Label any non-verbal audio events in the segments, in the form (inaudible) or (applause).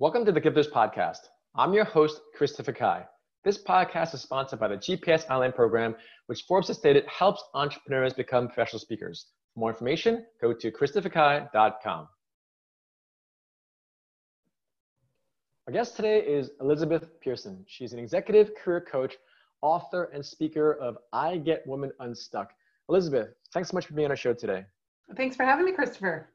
Welcome to the Gifters Podcast. I'm your host, Christopher Kai. This podcast is sponsored by the GPS Online program, which Forbes has stated helps entrepreneurs become professional speakers. For more information, go to christopherkai.com. Our guest today is Elizabeth Pearson. She's an executive career coach, author, and speaker of I Get Women Unstuck. Elizabeth, thanks so much for being on our show today. Thanks for having me, Christopher.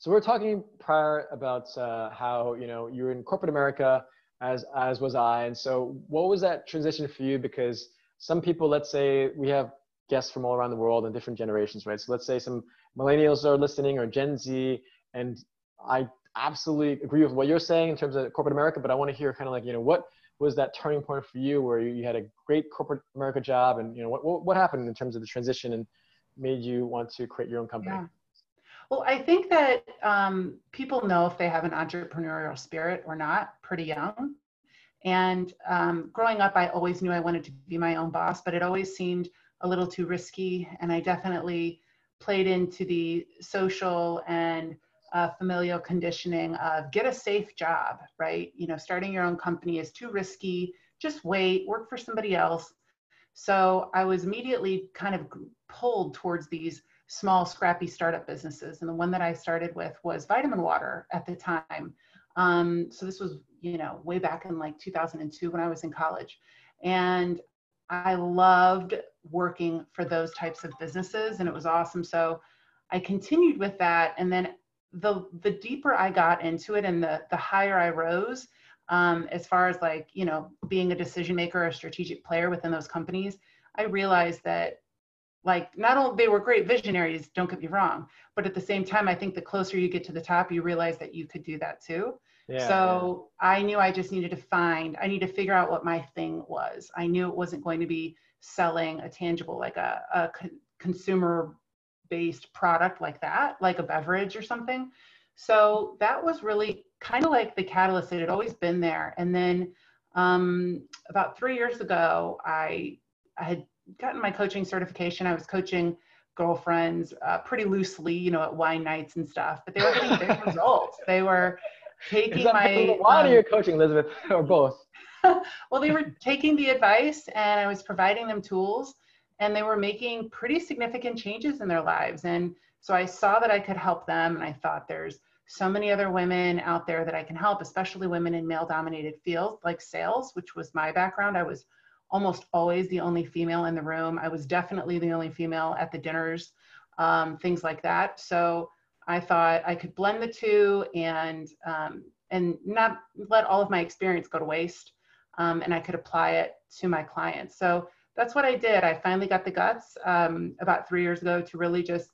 So we are talking prior about uh, how you know you're in corporate America, as as was I, and so what was that transition for you? Because some people, let's say, we have guests from all around the world and different generations, right? So let's say some millennials are listening or Gen Z, and I absolutely agree with what you're saying in terms of corporate America, but I want to hear kind of like you know what was that turning point for you where you, you had a great corporate America job, and you know what, what what happened in terms of the transition and made you want to create your own company? Yeah. Well, I think that um, people know if they have an entrepreneurial spirit or not pretty young. And um, growing up, I always knew I wanted to be my own boss, but it always seemed a little too risky. And I definitely played into the social and uh, familial conditioning of get a safe job, right? You know, starting your own company is too risky. Just wait, work for somebody else. So I was immediately kind of pulled towards these small, scrappy startup businesses. And the one that I started with was Vitamin Water at the time. Um, so this was, you know, way back in like 2002 when I was in college. And I loved working for those types of businesses and it was awesome. So I continued with that. And then the the deeper I got into it and the the higher I rose, um, as far as like, you know, being a decision maker, a strategic player within those companies, I realized that like not only they were great visionaries don't get me wrong but at the same time i think the closer you get to the top you realize that you could do that too. Yeah, so yeah. i knew i just needed to find i need to figure out what my thing was. I knew it wasn't going to be selling a tangible like a, a co- consumer based product like that like a beverage or something. So that was really kind of like the catalyst. It had always been there. And then um, about three years ago i i had gotten my coaching certification. I was coaching girlfriends uh, pretty loosely, you know, at wine nights and stuff, but they were getting big (laughs) results. They were taking my. Why um, are you coaching, Elizabeth, or both? (laughs) well, they were taking the advice and I was providing them tools and they were making pretty significant changes in their lives. And so I saw that I could help them and I thought there's so many other women out there that I can help, especially women in male dominated fields like sales, which was my background. I was almost always the only female in the room. I was definitely the only female at the dinners, um, things like that. So I thought I could blend the two and um, and not let all of my experience go to waste, um, and I could apply it to my clients. So that's what I did. I finally got the guts um, about three years ago to really just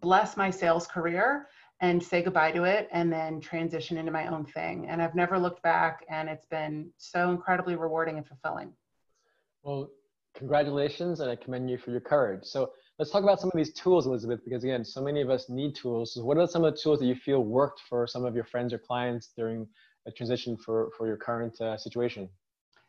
bless my sales career and say goodbye to it and then transition into my own thing. And I've never looked back, and it's been so incredibly rewarding and fulfilling. Well, congratulations, and I commend you for your courage. So let's talk about some of these tools, Elizabeth, because again, so many of us need tools. So what are some of the tools that you feel worked for some of your friends or clients during a transition for, for your current uh, situation?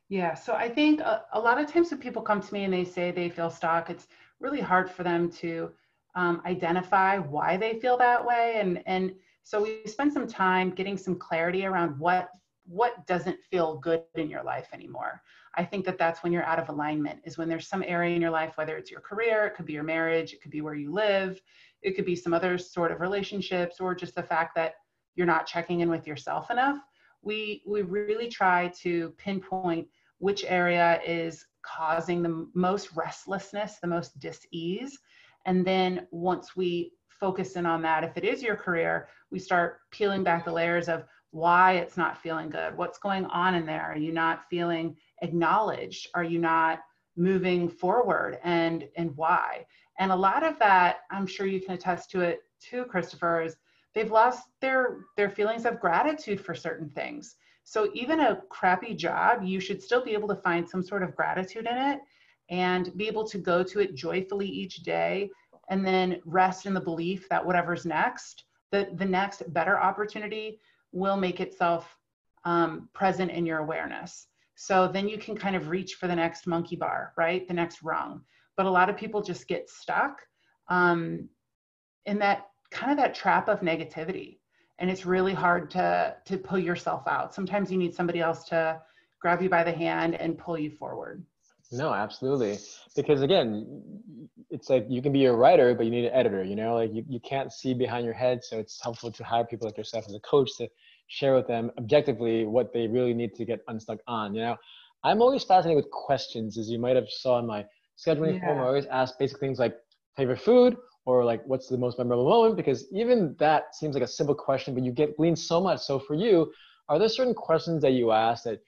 Yeah, so I think a, a, lot of times when people come to me and they say they feel stuck, it's really hard for them to um, identify why they feel that way. And, and so we spend some time getting some clarity around what what doesn't feel good in your life anymore. I think that that's when you're out of alignment, is when there's some area in your life, whether it's your career, it could be your marriage, it could be where you live, it could be some other sort of relationships, or just the fact that you're not checking in with yourself enough. We, we really try to pinpoint which area is causing the most restlessness, the most dis-ease. And then once we focus in on that, if it is your career, we start peeling back the layers of why it's not feeling good? What's going on in there? Are you not feeling acknowledged? Are you not moving forward? And and why? And a lot of that i'm sure you can attest to it too christopher is they've lost their their feelings of gratitude for certain things. So even a crappy job you should still be able to find some sort of gratitude in it and be able to go to it joyfully each day and then rest in the belief that whatever's next the the next better opportunity will make itself um, present in your awareness. So then you can kind of reach for the next monkey bar, right? The next rung. But a lot of people just get stuck um, in that kind of that trap of negativity. and it's really hard to to pull yourself out sometimes you need somebody else to grab you by the hand and pull you forward no absolutely because again it's like you can be a writer but you need an editor you know? Like you, you can't see behind your head so it's helpful to hire people like yourself as a coach to share with them objectively what they really need to get unstuck on you know? I'm always fascinated with questions as you might have saw in my scheduling yeah. form i always ask basic things like favorite food? or like what's the most memorable moment? because even that seems like a simple question but you get glean so much. So for you are there certain questions that you ask that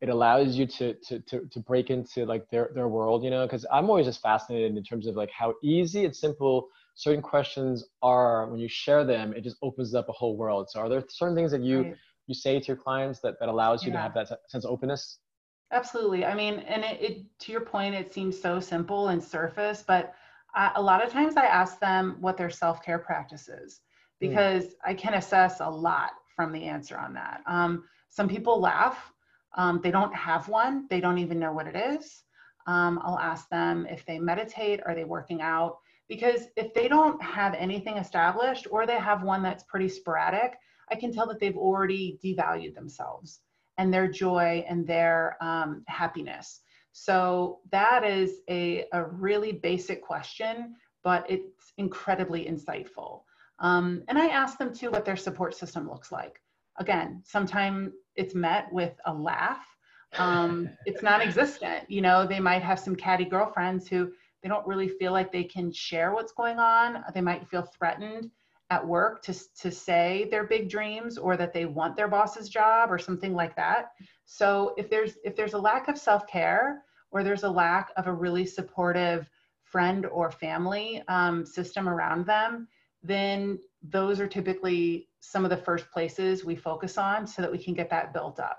it allows you to to to, to break into like their their world you know because i'm always just fascinated in terms of like how easy and simple certain questions are when you share them it just opens up a whole world so are there certain things that you right. you say to your clients that that allows you yeah. to have that sense of openness absolutely i mean and it, it to your point it seems so simple and surface but I, a lot of times i ask them what their self-care practice is hmm. because mm. i can assess a lot from the answer on that um, some people laugh um, they don't have one, they don't even know what it is. Um, I'll ask them if they meditate, are they working out? Because if they don't have anything established or they have one that's pretty sporadic, I can tell that they've already devalued themselves and their joy and their um, happiness. So that is a, a really basic question, but it's incredibly insightful. Um, and I ask them too what their support system looks like. Again, sometimes it's met with a laugh. Um, (laughs) it's non-existent. You know, they might have some catty girlfriends who they don't really feel like they can share what's going on. They might feel threatened at work to, to say their big dreams or that they want their boss's job or something like that. So if there's if there's a lack of self-care or there's a lack of a really supportive friend or family um, system around them, then those are typically some of the first places we focus on so that we can get that built up.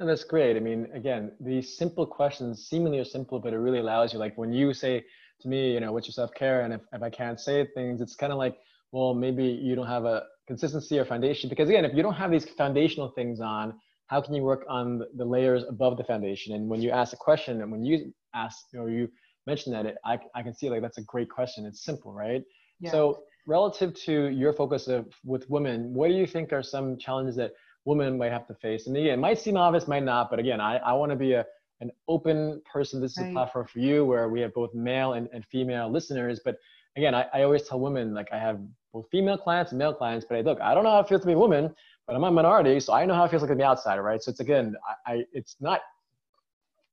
And that's great. I mean, again, these simple questions seemingly are simple, but it really allows you, like when you say to me, you know, what's your self-care? And if, if I can't say things, it's kind of like, well, maybe you don't have a consistency or foundation. Because again, if you don't have these foundational things on, how can you work on the layers above the foundation? And when you ask a question and when you ask or you mention that, it, I, I can see like that's a great question. It's simple, right? Yeah. So relative to your focus of with women, what do you think are some challenges that women might have to face? And again, it might seem obvious, might not, but again, I, I want to be a an open person. This is right. a platform for you where we have both male and, and female listeners. But again, I, I always tell women, like I have both female clients and male clients, but I look, I don't know how it feels to be a woman, but I'm a minority, so I know how it feels like to be outsider, right? So it's again, I, I it's not,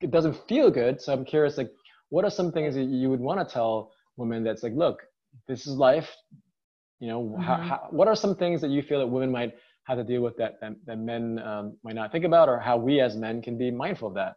it doesn't feel good. So I'm curious, like, what are some things that you would want to tell women that's like, look, this is life. You know, mm-hmm. how, how, what are some things that you feel that women might have to deal with that that, that men um, might not think about, or how we as men can be mindful of that?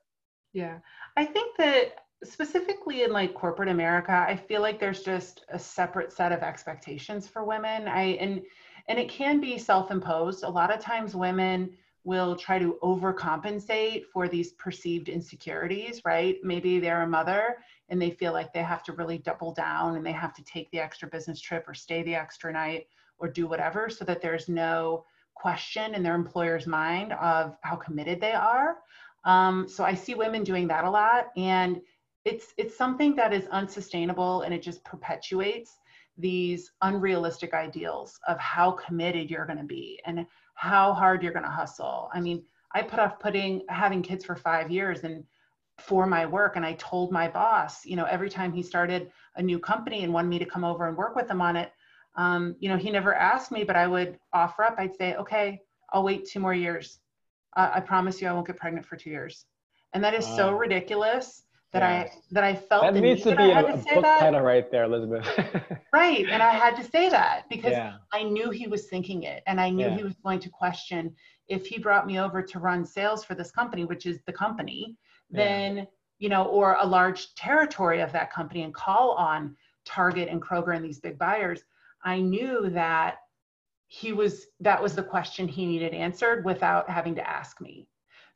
Yeah, I think that specifically in like corporate America, I feel like there's just a separate set of expectations for women. I and and it can be self-imposed. A lot of times women will try to overcompensate for these perceived insecurities, right? Maybe they're a mother and they feel like they have to really double down and they have to take the extra business trip or stay the extra night or do whatever so that there's no question in their employer's mind of how committed they are. Um, so I see women doing that a lot and it's it's something that is unsustainable and it just perpetuates these unrealistic ideals of how committed you're going to be and how hard you're going to hustle. I mean, I put off putting having kids for 5 years and for my work and i told my boss you know every time he started a new company and wanted me to come over and work with him on it um, you know he never asked me but i would offer up. I'd say okay i'll wait two more years. Uh, i promise you i won't get pregnant for two years. And that is so ridiculous that yeah. i that i felt that needs to be a, a book title right there elizabeth (laughs) right and i had to say that because yeah. i knew he was thinking it and i knew yeah. he was going to question if he brought me over to run sales for this company which is the company then yeah. you know or a large territory of that company and call on target and kroger and these big buyers i knew that he was that was the question he needed answered without having to ask me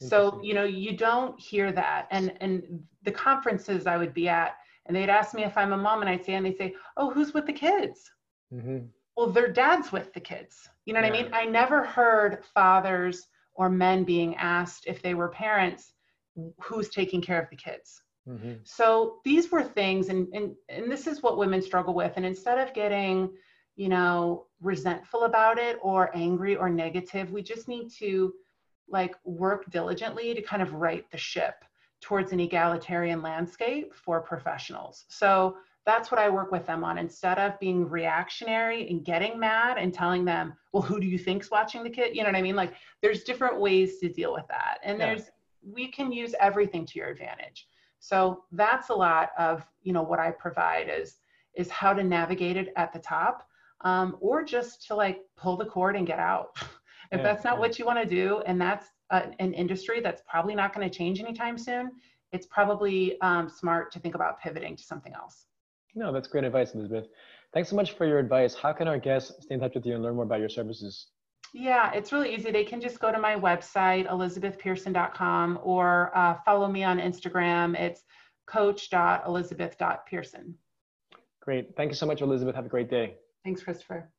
so you know you don't hear that and and the conferences i would be at and they'd ask me if i'm a mom and i'd say and they'd say oh who's with the kids mm-hmm. well their dad's with the kids you know what yeah. i mean i never heard fathers or men being asked if they were parents who's taking care of the kids. Mm-hmm. So these were things, and, and and this is what women struggle with. And instead of getting, you know, resentful about it or angry or negative. We just need to like work diligently to kind of right the ship towards an egalitarian landscape for professionals. So that's what I work with them on. Instead of being reactionary and getting mad and telling them, well, who do you think's watching the kid? You know what I mean? Like there's different ways to deal with that. And yeah. there's, we can use everything to your advantage. So that's a lot of, you know, what I provide is, is how to navigate it at the top um, or just to like pull the cord and get out. (laughs) if yeah, that's not yeah. what you want to do and that's an industry that's probably not going to change anytime soon, it's probably um, smart to think about pivoting to something else. No, that's great advice, Elizabeth. Thanks so much for your advice. How can our guests stay in touch with you and learn more about your services? Yeah, it's really easy. They can just go to my website, elizabethpearson.com, or uh, follow me on Instagram. It's coach.elizabeth.pearson. Great. Thank you so much, Elizabeth. Have a great day. Thanks, Christopher.